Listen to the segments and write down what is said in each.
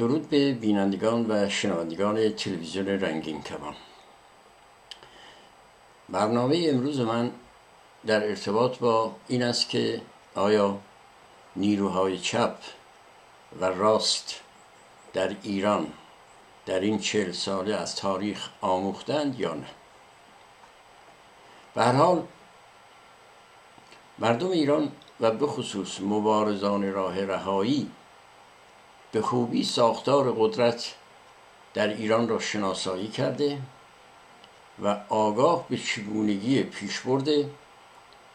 درود به بینندگان و شنوندگان تلویزیون رنگین کمان برنامه امروز من در ارتباط با این است که آیا نیروهای چپ و راست در ایران در این چهل ساله از تاریخ آموختند یا نه؟ به هر حال مردم ایران و به خصوص مبارزان راه رهایی به خوبی ساختار قدرت در ایران را شناسایی کرده و آگاه به چگونگی پیشبرد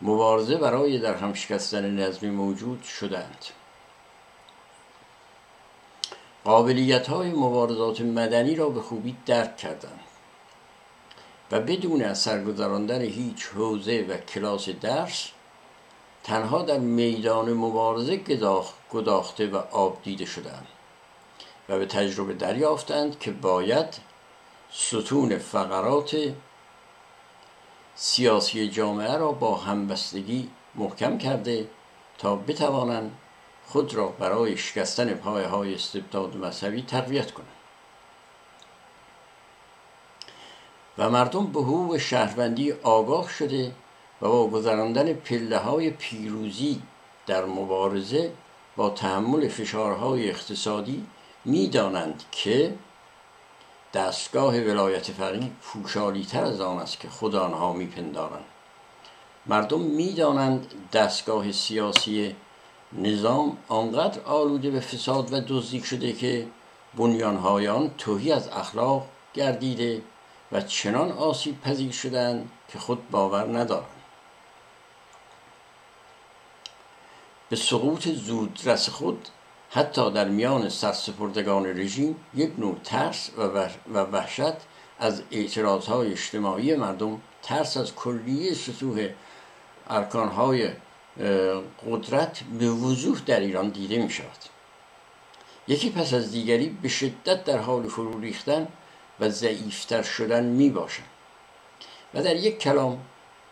مبارزه برای در هم شکستن نظم موجود شدند قابلیت های مبارزات مدنی را به خوبی درک کردند و بدون از هیچ حوزه و کلاس درس تنها در میدان مبارزه گداخته و آب دیده شدند و به تجربه دریافتند که باید ستون فقرات سیاسی جامعه را با همبستگی محکم کرده تا بتوانند خود را برای شکستن پایه های استبداد مذهبی تقویت کنند. و مردم به حقوق شهروندی آگاه شده و با گذراندن پله های پیروزی در مبارزه با تحمل فشارهای اقتصادی می‌دانند که دستگاه ولایت فقیه پوشالی تر از آن است که خود آنها میپندارند. مردم می‌دانند دستگاه سیاسی نظام آنقدر آلوده به فساد و دزدی شده که بنیانهای آن توهی از اخلاق گردیده و چنان آسیب پذیر شدند که خود باور ندارند. به سقوط زودرس خود حتی در میان سرسپردگان رژیم یک نوع ترس و وحشت از اعتراضهای اجتماعی مردم ترس از کلیه سطوح ارکانهای قدرت به وضوح در ایران دیده می شود یکی پس از دیگری به شدت در حال فرو ریختن و ضعیفتر شدن می باشند و در یک کلام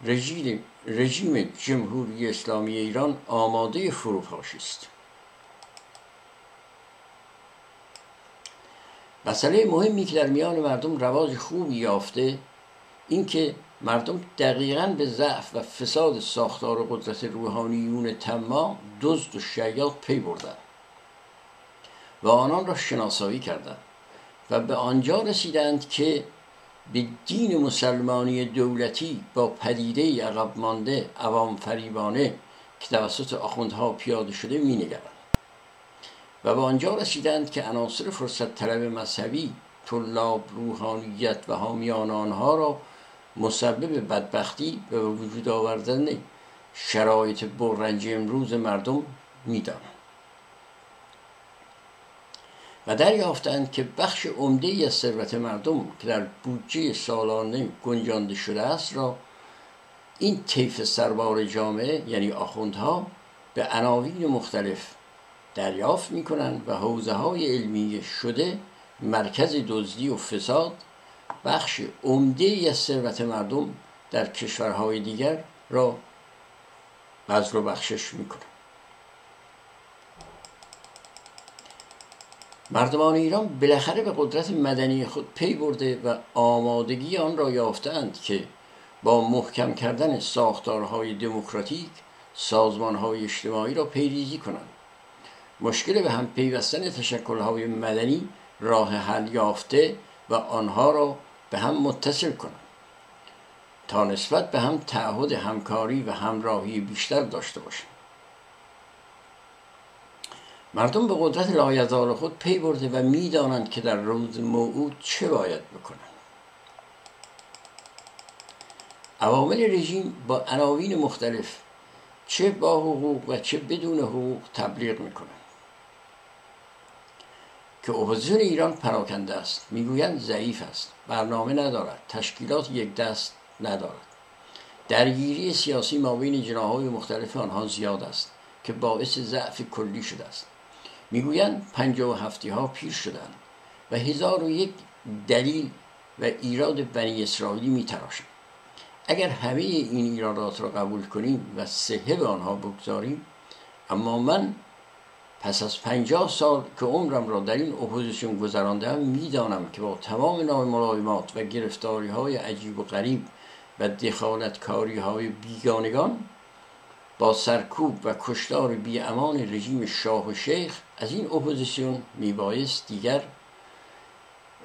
رژیم, رژیم جمهوری اسلامی ایران آماده فروپاشی است مسئله مهمی که در میان مردم رواج خوبی یافته اینکه مردم دقیقا به ضعف و فساد ساختار قدرت روحانیون تما دزد و شیاد پی بردند و آنان را شناسایی کردند و به آنجا رسیدند که به دین مسلمانی دولتی با پدیده عقب مانده عوام فریبانه که توسط آخوندها پیاده شده مینگرند. و به آنجا رسیدند که عناصر فرصت طلب مذهبی طلاب روحانیت و حامیان آنها را مسبب بدبختی و وجود آوردن شرایط برنج امروز مردم می‌دانند. و دریافتند که بخش عمده از ثروت مردم که در بودجه سالانه گنجانده شده است را این طیف سربار جامعه یعنی آخوندها به عناوین مختلف دریافت می‌کنند و حوزه های علمی شده مرکز دزدی و فساد بخش عمده از ثروت مردم در کشورهای دیگر را بذل و بخشش می‌کنند. مردمان ایران بالاخره به قدرت مدنی خود پی برده و آمادگی آن را یافتند که با محکم کردن ساختارهای دموکراتیک سازمانهای اجتماعی را پیریزی کنند. مشکل به هم پیوستن تشکلهای مدنی راه حل یافته و آنها را به هم متصل کنند. تا نسبت به هم تعهد همکاری و همراهی بیشتر داشته باشند. مردم به قدرت لایزال خود پی برده و می‌دانند که در روز موعود چه باید بکنند. عوامل رژیم با عناوین مختلف چه با حقوق و چه بدون حقوق تبلیغ می‌کنند. که اپوزیسیون ایران پراکنده است می‌گویند ضعیف است برنامه ندارد تشکیلات یک دست ندارد. درگیری سیاسی ما بین جناح‌های مختلف آنها زیاد است که باعث ضعف کلی شده است. می‌گویند پنجاه و هفتی ها پیر شدند و هزار و یک دلیل و ایراد بنی اسرائیلی میتراشند. اگر همه این ایرادات را قبول کنیم و صحه به آنها بگذاریم اما من پس از پنجاه سال که عمرم را در این اپوزیسیون گذراندم می‌دانم که با تمام ناملایمات و گرفتاری های عجیب و غریب و دخالتکاری های بیگانگان با سرکوب و کشتار عمال رژیم شاه و شیخ از این اپوزیسیون میبایست دیگر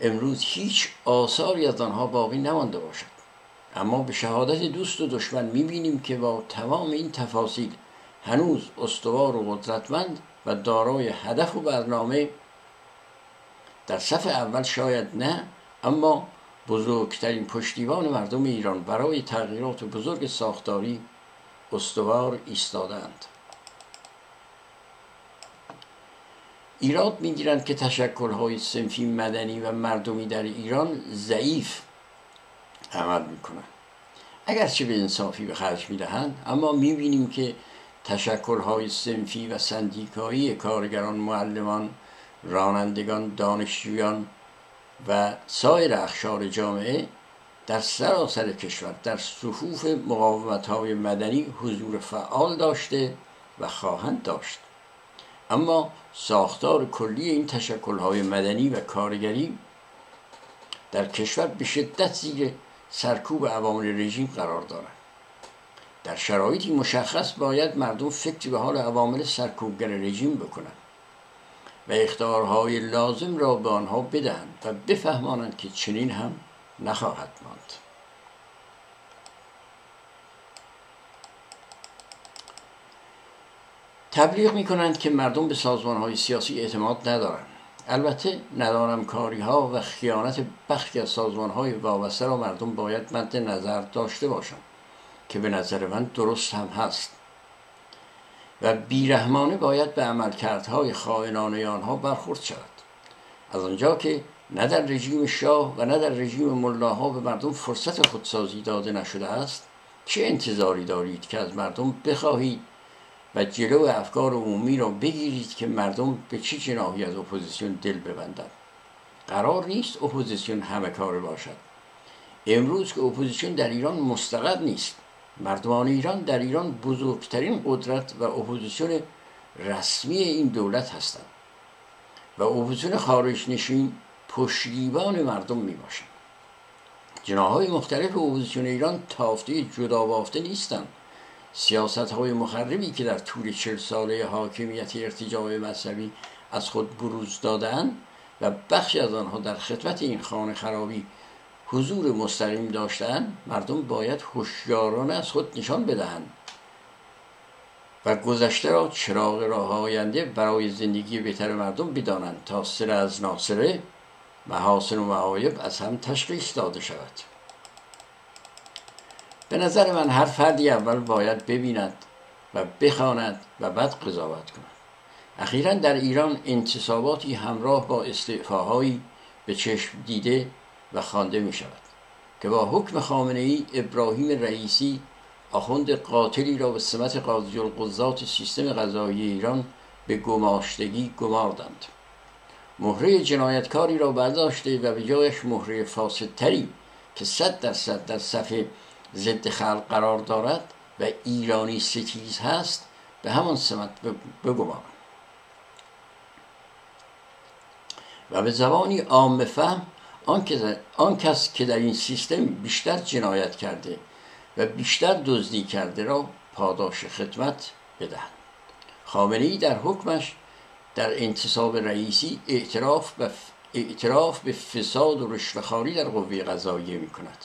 امروز هیچ آثاری از آنها باقی نمانده باشد. اما به شهادت دوست و دشمن می‌بینیم که با تمام این تفاصیل هنوز استوار و قدرتمند و دارای هدف و برنامه در صف اول شاید نه اما بزرگترین پشتیبان مردم ایران برای تغییرات بزرگ ساختاری استوار ایستادند. ایراد می‌گیرند که تشکلهای سنفی مدنی و مردمی در ایران ضعیف عمل می‌کنند. اگرچه به انصافی به خرج می‌دهند اما می‌بینیم که تشکلهای سنفی و سندیکایی کارگران معلمان رانندگان دانشجویان و سایر اخشار جامعه در سراسر کشور در صفوف مقاومت های مدنی حضور فعال داشته و خواهند داشت. اما ساختار کلی این تشکل های مدنی و کارگری در کشور به شدت زیر سرکوب عوامل رژیم قرار دارد. در شرایطی مشخص باید مردم فکری به حال عوامل سرکوبگر رژیم بکنند و اختارهای لازم را به آنها بدهند و بفهمانند که چنین هم نخواهد ماند. تبلیغ می کنند که مردم به سازمان های سیاسی اعتماد ندارند. البته ندارم کاری ها و خیانت بخشی از سازمان های وابسته را مردم باید مد نظر داشته باشند که به نظر من درست هم هست. و بیرحمانه باید به عملکردهای خائنانه آنها برخورد شود. از آنجا که نه در رژیم شاه و نه در رژیم ملاها به مردم فرصت خودسازی داده نشده است. چه انتظاری دارید که از مردم بخواهید و جلو افکار عمومی را بگیرید که مردم به چه جناحی از اپوزیسیون دل ببندند؟ قرار نیست اپوزیسیون همه کار باشد. امروز که اپوزیسیون در ایران مستقر نیست مردمان ایران در ایران بزرگترین قدرت و اپوزیسیون رسمی این دولت هستند. و اپوزیسیون خارج نشین پشتیبان مردم می باشند جناح‌های مختلف اپوزیسیون ایران تافته جدا بافته نیستند. سیاست های مخربی که در طول چل ساله حاکمیت ارتجاع مذهبی از خود بروز دادن و بخشی از آنها در خدمت این خانه خرابی حضور مستقیم داشتن مردم باید هوشیارانه از خود نشان بدهند و گذشته را چراغ راه آینده برای زندگی بهتر مردم بدانند تا سر از ناصره محاسن و معایب از هم تشخیص داده شود. به نظر من هر فردی اول باید ببیند و بخواند و بعد قضاوت کند. اخیرا در ایران انتصاباتی همراه با استعفاهایی به چشم دیده و خوانده می شود که با حکم خامنه ای ابراهیم رئیسی آخوند قاتلی را به سمت قاضی القضات سیستم قضایی ایران به گماشتگی گماردند. مهره جنایتکاری را برداشته و به جایش مهره فاسدتری که صد درصد در صفحه ضد خلق قرار دارد و ایرانی ستیز هست به همان سمت بگمانند و به زبانی عام فهم آن, کس که در این سیستم بیشتر جنایت کرده و بیشتر دزدی کرده را پاداش خدمت بدهند خامنه ای در حکمش در انتصاب رئیسی اعتراف به, اعتراف به فساد و رشوهخواری در قوه قضاییه می کند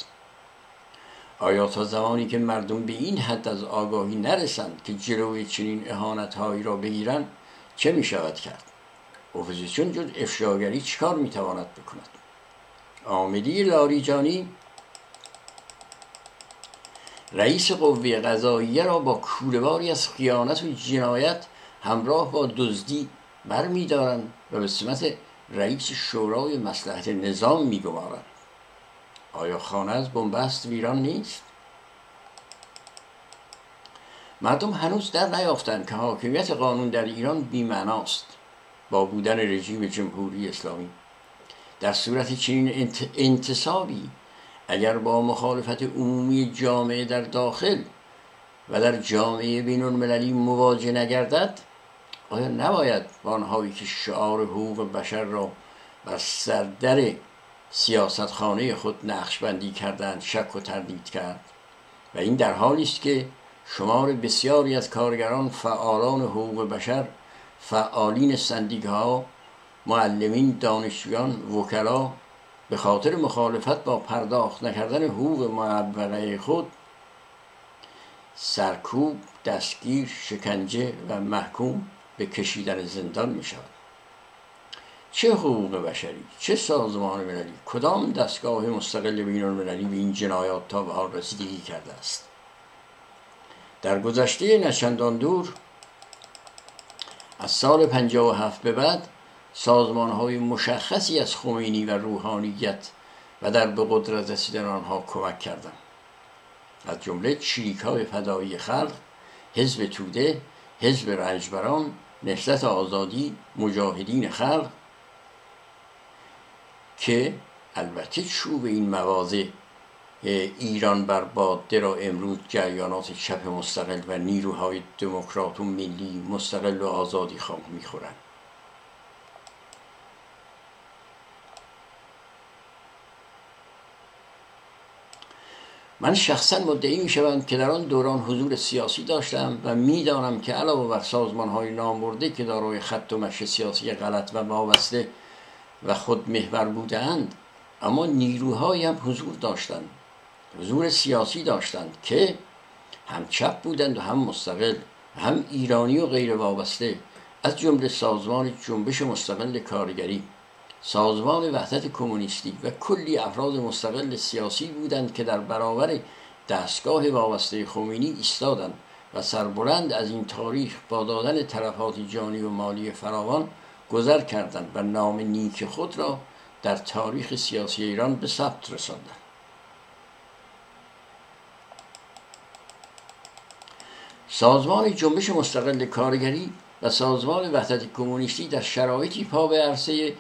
آیا تا زمانی که مردم به این حد از آگاهی نرسند که جلوی چنین اهانتهایی را بگیرند چه می شود کرد؟ اپوزیسیون جز افشاگری چکار می تواند بکند؟ آمدی لاریجانی رئیس قوه قضاییه را با کولهباری از خیانت و جنایت همراه با دزدی برمیدارند و به سمت رئیس شورای مسلحت نظام میگمارند آیا خانه از بنبست ویران نیست؟ مردم هنوز در نیافتند که حاکمیت قانون در ایران بیمعناست با بودن رژیم جمهوری اسلامی. در صورت چنین انتصابی اگر با مخالفت عمومی جامعه در داخل و در جامعه بین المللی مواجه نگردد آیا نباید با آنهایی که شعار حقوق بشر را بر سردر سیاست خانه خود نقش بندی کردند شک و تردید کرد؟ و این در حالی است که شمار بسیاری از کارگران فعالان حقوق بشر فعالین سندیک ها معلمین دانشجویان وکلا به خاطر مخالفت با پرداخت نکردن حقوق معوقه خود سرکوب دستگیر شکنجه و محکوم به کشیدن زندان می شود چه حقوق بشری؟ چه سازمان مللی؟ کدام دستگاه مستقل بین المللی به این جنایات تا به حال رسیدگی کرده است؟ در گذشته نچندان دور از سال 57 به بعد سازمان های مشخصی از خمینی و روحانیت و در به قدرت رسیدن آنها کمک کردند. از جمله چریک های فدایی خلق حزب توده حزب رنجبران نهضت آزادی مجاهدین خلق که البته چوب این مواضع ایران بر باده را امروز جریانات چپ مستقل و نیروهای دموکرات و ملی مستقل و آزادی خواه می‌خورند. من شخصا مدعی می شوم که در آن دوران حضور سیاسی داشتم و می‌دانم که علاوه بر سازمان های نامبرده که دارای خط و مش سیاسی غلط و وابسته و خود محور بودند اما نیروهایی هم حضور داشتند حضور سیاسی داشتند که هم چپ بودند و هم مستقل هم ایرانی و غیر وابسته از جمله سازمان جنبش مستقل کارگری. سازمان وحدت کمونیستی و کلی افراد مستقل سیاسی بودند که در برابر دستگاه وابسته خمینی ایستادند و سربلند از این تاریخ با دادن طرفات جانی و مالی فراوان گذر کردند و نام نیک خود را در تاریخ سیاسی ایران به ثبت رساندند. سازمان جنبش مستقل کارگری و سازمان وحدت کمونیستی در شرایطی پا به عرصه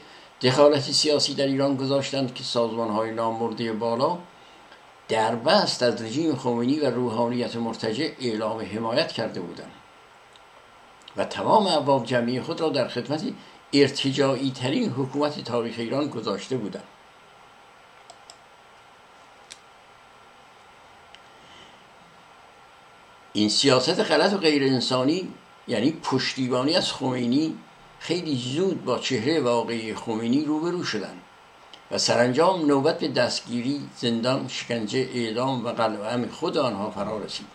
دخالت سیاسی در ایران گذاشتند که سازمان های نامورده بالا در بست از رژیم خمینی و روحانیت مرتجع اعلام حمایت کرده بودند و تمام ابواب جمعی خود را در خدمت ارتجاعی ترین حکومت تاریخ ایران گذاشته بودند. این سیاست غلط و غیر انسانی یعنی پشتیبانی از خمینی خیلی زود با چهره واقعی خمینی روبرو شدند و سرانجام نوبت به دستگیری زندان شکنجه اعدام و قلعه خود آنها فرا رسید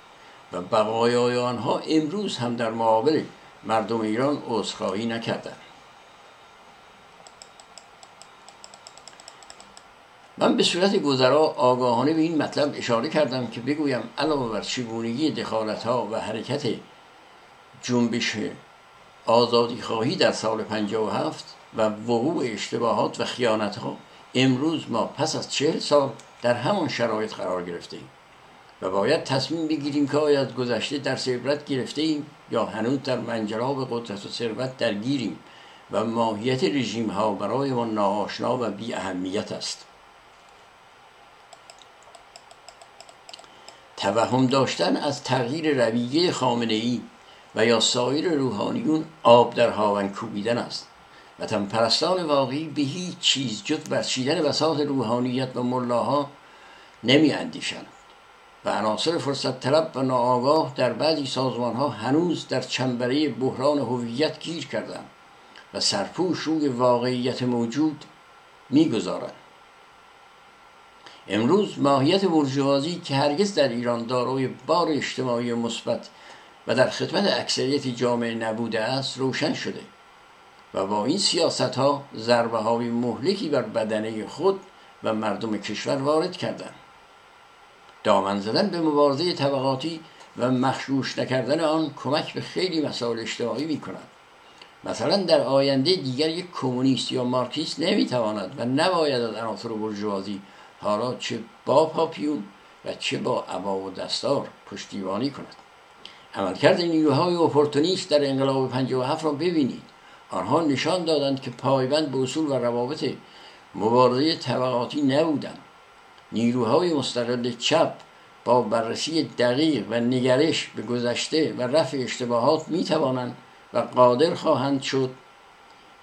و بقایای آنها امروز هم در مقابل مردم ایران عذرخواهی نکردند. من به صورت گذرا آگاهانه به این مطلب اشاره کردم که بگویم علاوه بر چگونگی دخالت ها و حرکت جنبش آزادی خواهی در سال 57 و وقوع اشتباهات و خیانت ها امروز ما پس از چهل سال در همان شرایط قرار گرفته ایم و باید تصمیم بگیریم که آیا از گذشته در عبرت گرفته ایم یا هنوز در منجلاب قدرت و ثروت درگیریم و ماهیت رژیم ها برای ما ناآشنا و بی اهمیت است. توهم داشتن از تغییر رویه خامنه ای و یا سایر روحانیون آب در هاون کوبیدن است. و پرستان واقعی به هیچ چیز جز برچیدن بساط روحانیت و ملاها نمی اندیشند. و عناصر فرصت طلب و ناآگاه در بعضی سازمان ها هنوز در چنبره بحران هویت گیر کردند و سرپوش روی واقعیت موجود می‌گذارند امروز ماهیت برجوازی که هرگز در ایران دارای بار اجتماعی مثبت و در خدمت اکثریت جامعه نبوده است روشن شده. و با این سیاست ها ضربه های مهلکی بر بدنه خود و مردم کشور وارد کردند. دامن زدن به مبارزه طبقاتی و مخشوش نکردن آن کمک به خیلی مسائل اجتماعی می کند مثلا در آینده دیگر یک کمونیست یا مارکسیست نمی‌تواند و نباید از عناصر برجوازی حالا چه با پاپیون و چه با عبا و دستار پشتیبانی کند. عملکرد نیروهای اپورتونیست در انقلاب 57 را ببینید. آنها نشان دادند که پایبند به اصول و روابط مبارزه طبقاتی نبودند. نیروهای مستقل چپ با بررسی دقیق و نگرش به گذشته و رفع اشتباهات می توانند و قادر خواهند شد.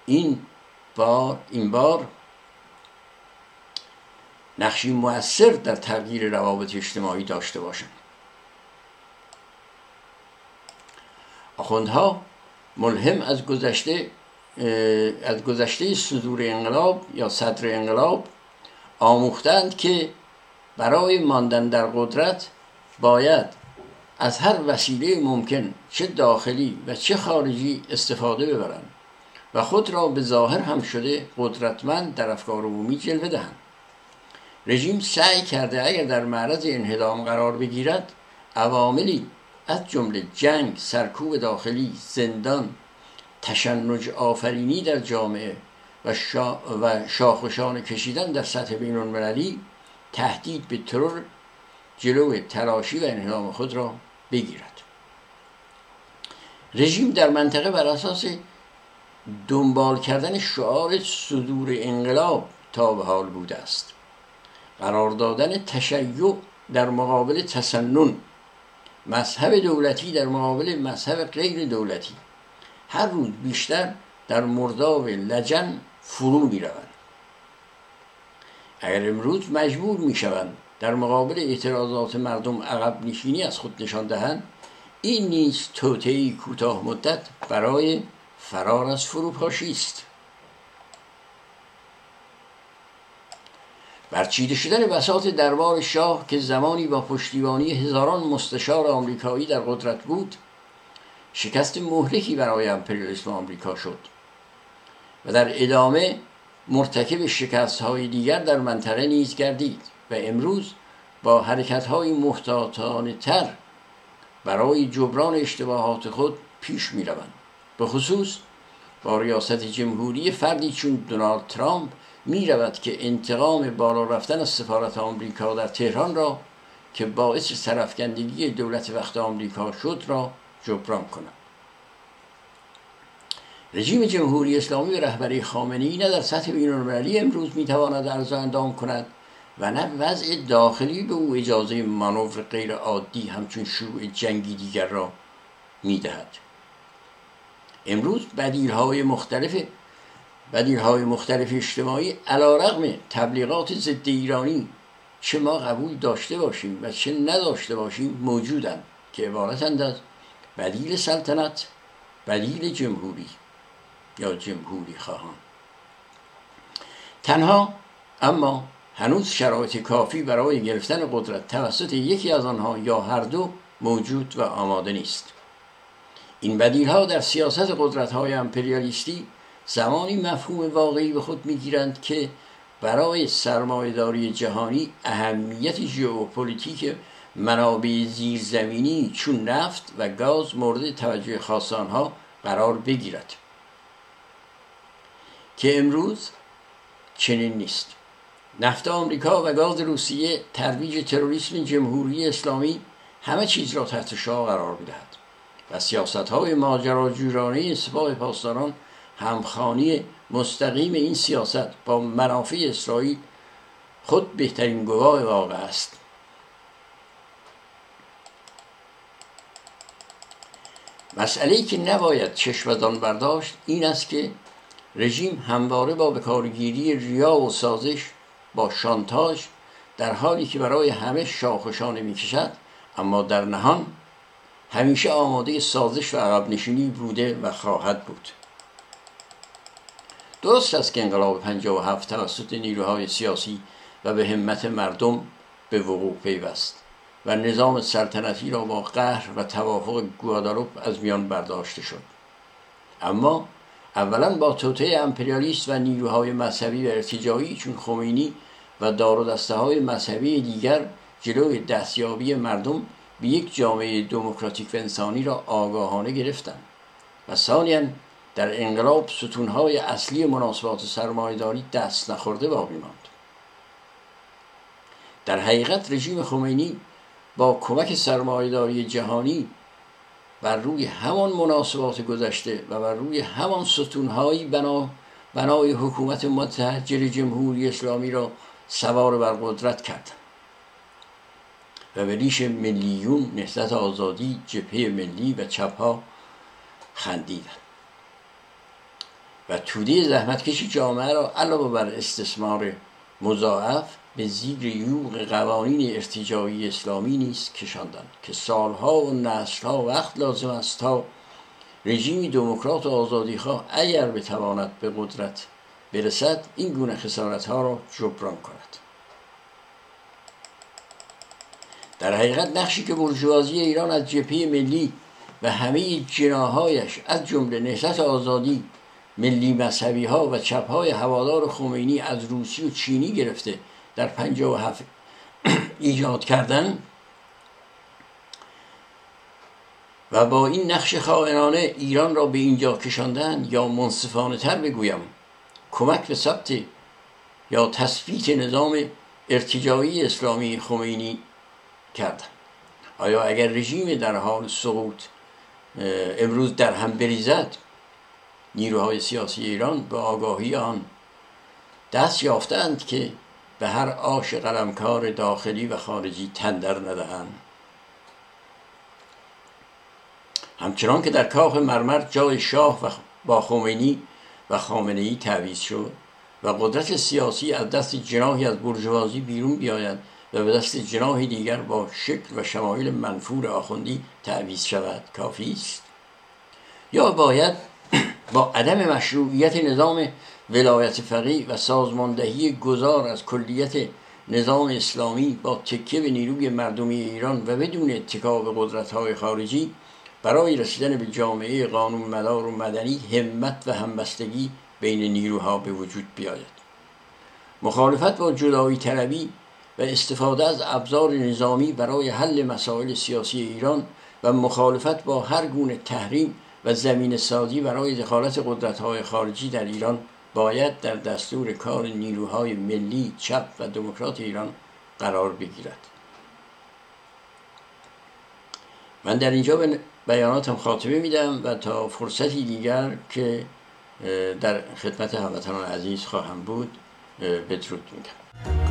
این بار این بار نقشی موثر در تغییر روابط اجتماعی داشته باشند آخوندها ملهم از گذشته از گذشته صدور انقلاب یا صدر انقلاب آموختند که برای ماندن در قدرت باید از هر وسیله ممکن چه داخلی و چه خارجی استفاده ببرند و خود را به ظاهر هم شده قدرتمند در افکار عمومی جلوه دهند. رژیم سعی کرده اگر در معرض انهدام قرار بگیرد عواملی از جمله جنگ سرکوب داخلی زندان تشنج آفرینی در جامعه و, شا و شاخوشان کشیدن در سطح بین المللی تهدید به ترور جلو تلاشی و انهدام خود را بگیرد. رژیم در منطقه بر اساس دنبال کردن شعار صدور انقلاب تا به حال بوده است. قرار دادن تشیع در مقابل تسنن مذهب دولتی در مقابل مذهب غیر دولتی. هر روز بیشتر در مرداب لجن فرو می روند اگر امروز مجبور می شوند در مقابل اعتراضات مردم عقب نشینی از خود نشان دهند این نیز توطئهای کوتاه مدت برای فرار از فروپاشی است. برچیده شدن بساط دربار شاه که زمانی با پشتیبانی هزاران مستشار آمریکایی در قدرت بود شکست مهلکی برای امپریالیسم آمریکا شد و در ادامه مرتکب شکست های دیگر در منطقه نیز گردید و امروز با حرکت های محتاطانه تر برای جبران اشتباهات خود پیش می روند. به خصوص با ریاست جمهوری فردی چون دونالد ترامپ می رود که انتقام بالا رفتن از سفارت آمریکا در تهران را که باعث سرفکندگی دولت وقت آمریکا شد را جبران کند. رژیم جمهوری اسلامی و رهبری خامنه‌ای نه در سطح بین‌المللی امروز می‌تواند ارز اندام کند و نه وضع داخلی به او اجازه مانور غیر عادی همچون شروع جنگی دیگر را می‌دهد. امروز بدیل های مختلف بدیل های مختلف اجتماعی علا رقم تبلیغات ضد ایرانی چه ما قبول داشته باشیم و چه نداشته باشیم موجودند که عبارتند از بدیل سلطنت بدیل جمهوری یا جمهوری خواهان. تنها اما هنوز شرایط کافی برای گرفتن قدرت توسط یکی از آنها یا هر دو موجود و آماده نیست. این بدیل ها در سیاست قدرت های امپریالیستی زمانی مفهوم واقعی به خود می‌گیرند که برای سرمایهداری جهانی اهمیت ژئوپلیتیک منابع زیرزمینی چون نفت و گاز مورد توجه خاص آنها قرار بگیرد. که امروز چنین نیست. نفت آمریکا و گاز روسیه ترویج تروریسم جمهوری اسلامی همه چیز را تحت شاه قرار می‌دهد و سیاست های ماجراجویانه سپاه پاسداران همخانی مستقیم این سیاست با منافع اسرائیل خود بهترین گواه واقع است. مسئله که نباید چشمدان برداشت این است که رژیم همواره با بکارگیری ریا و سازش با شانتاژ در حالی که برای همه شاخشانه می‌کشد اما در نهان همیشه آماده سازش و عقب نشینی بوده و خواهد بود. درست است که انقلاب 57 توسط نیروهای سیاسی و به همت مردم به وقوع پیوست و نظام سلطنتی را با قهر و توافق گواداروپ از میان برداشته شد. اما اولا با توطعه امپریالیست و نیروهای مذهبی و ارتجاعی چون خمینی و دار و های مذهبی دیگر جلوی دستیابی مردم به یک جامعه دموکراتیک و انسانی را آگاهانه گرفتند و ثانیا در انقلاب ستونهای اصلی مناسبات سرمایهداری دست نخورده باقی ماند. در حقیقت رژیم خمینی با کمک سرمایهداری جهانی بر روی همان مناسبات گذشته و بر روی همان ستونهایی بنا بنای حکومت متحجر جمهوری اسلامی را سوار بر قدرت کرد و به ریش ملیون نهضت آزادی جبهه ملی و چپها خندیدن و توده زحمتکش جامعه را علاوه بر استثمار مضاعف به زیر یوغ قوانین ارتجاعی اسلامی نیست کشاندند که سالها و نسلها وقت لازم است تا رژیمی دموکرات و آزادیخواه اگر بتواند به قدرت برسد این گونه خسارت ها را جبران کند. در حقیقت نقشی که برجوازی ایران از جبهه ملی و همه جناهایش از جمله نهضت آزادی ملی مذهبی ها و چپ های هوادار خمینی از روسی و چینی گرفته در و هفت ایجاد کردن و با این نقش خائنانه ایران را به اینجا کشاندن یا منصفانه تر بگویم کمک به ثبت یا تثبیت نظام ارتجاعی اسلامی خمینی کردن. آیا اگر رژیم در حال سقوط امروز در هم بریزد نیروهای سیاسی ایران به آگاهی آن دست یافتند که به هر آش قلمکار داخلی و خارجی تندر ندهند. همچنان که در کاخ مرمر جای شاه و با خمینی و خامنه ای تعویض شد و قدرت سیاسی از دست جناهی از برجوازی بیرون بیاید و به دست جناهی دیگر با شکل و شمایل منفور آخوندی تعویض شود کافی است. یا باید با عدم مشروعیت نظام ولایت فقیه و سازماندهی گذار از کلیت نظام اسلامی با تکیه به نیروی مردمی ایران و بدون اتکا به قدرت خارجی برای رسیدن به جامعه قانون مدار و مدنی همت و همبستگی بین نیروها به وجود بیاید. مخالفت با جدایی طلبی و استفاده از ابزار نظامی برای حل مسائل سیاسی ایران و مخالفت با هر گونه تحریم و زمین سازی برای دخالت قدرت های خارجی در ایران باید در دستور کار نیروهای ملی چپ و دموکرات ایران قرار بگیرد. من در اینجا به بیاناتم خاتمه میدم و تا فرصتی دیگر که در خدمت هموطنان عزیز خواهم بود بدرود میگم.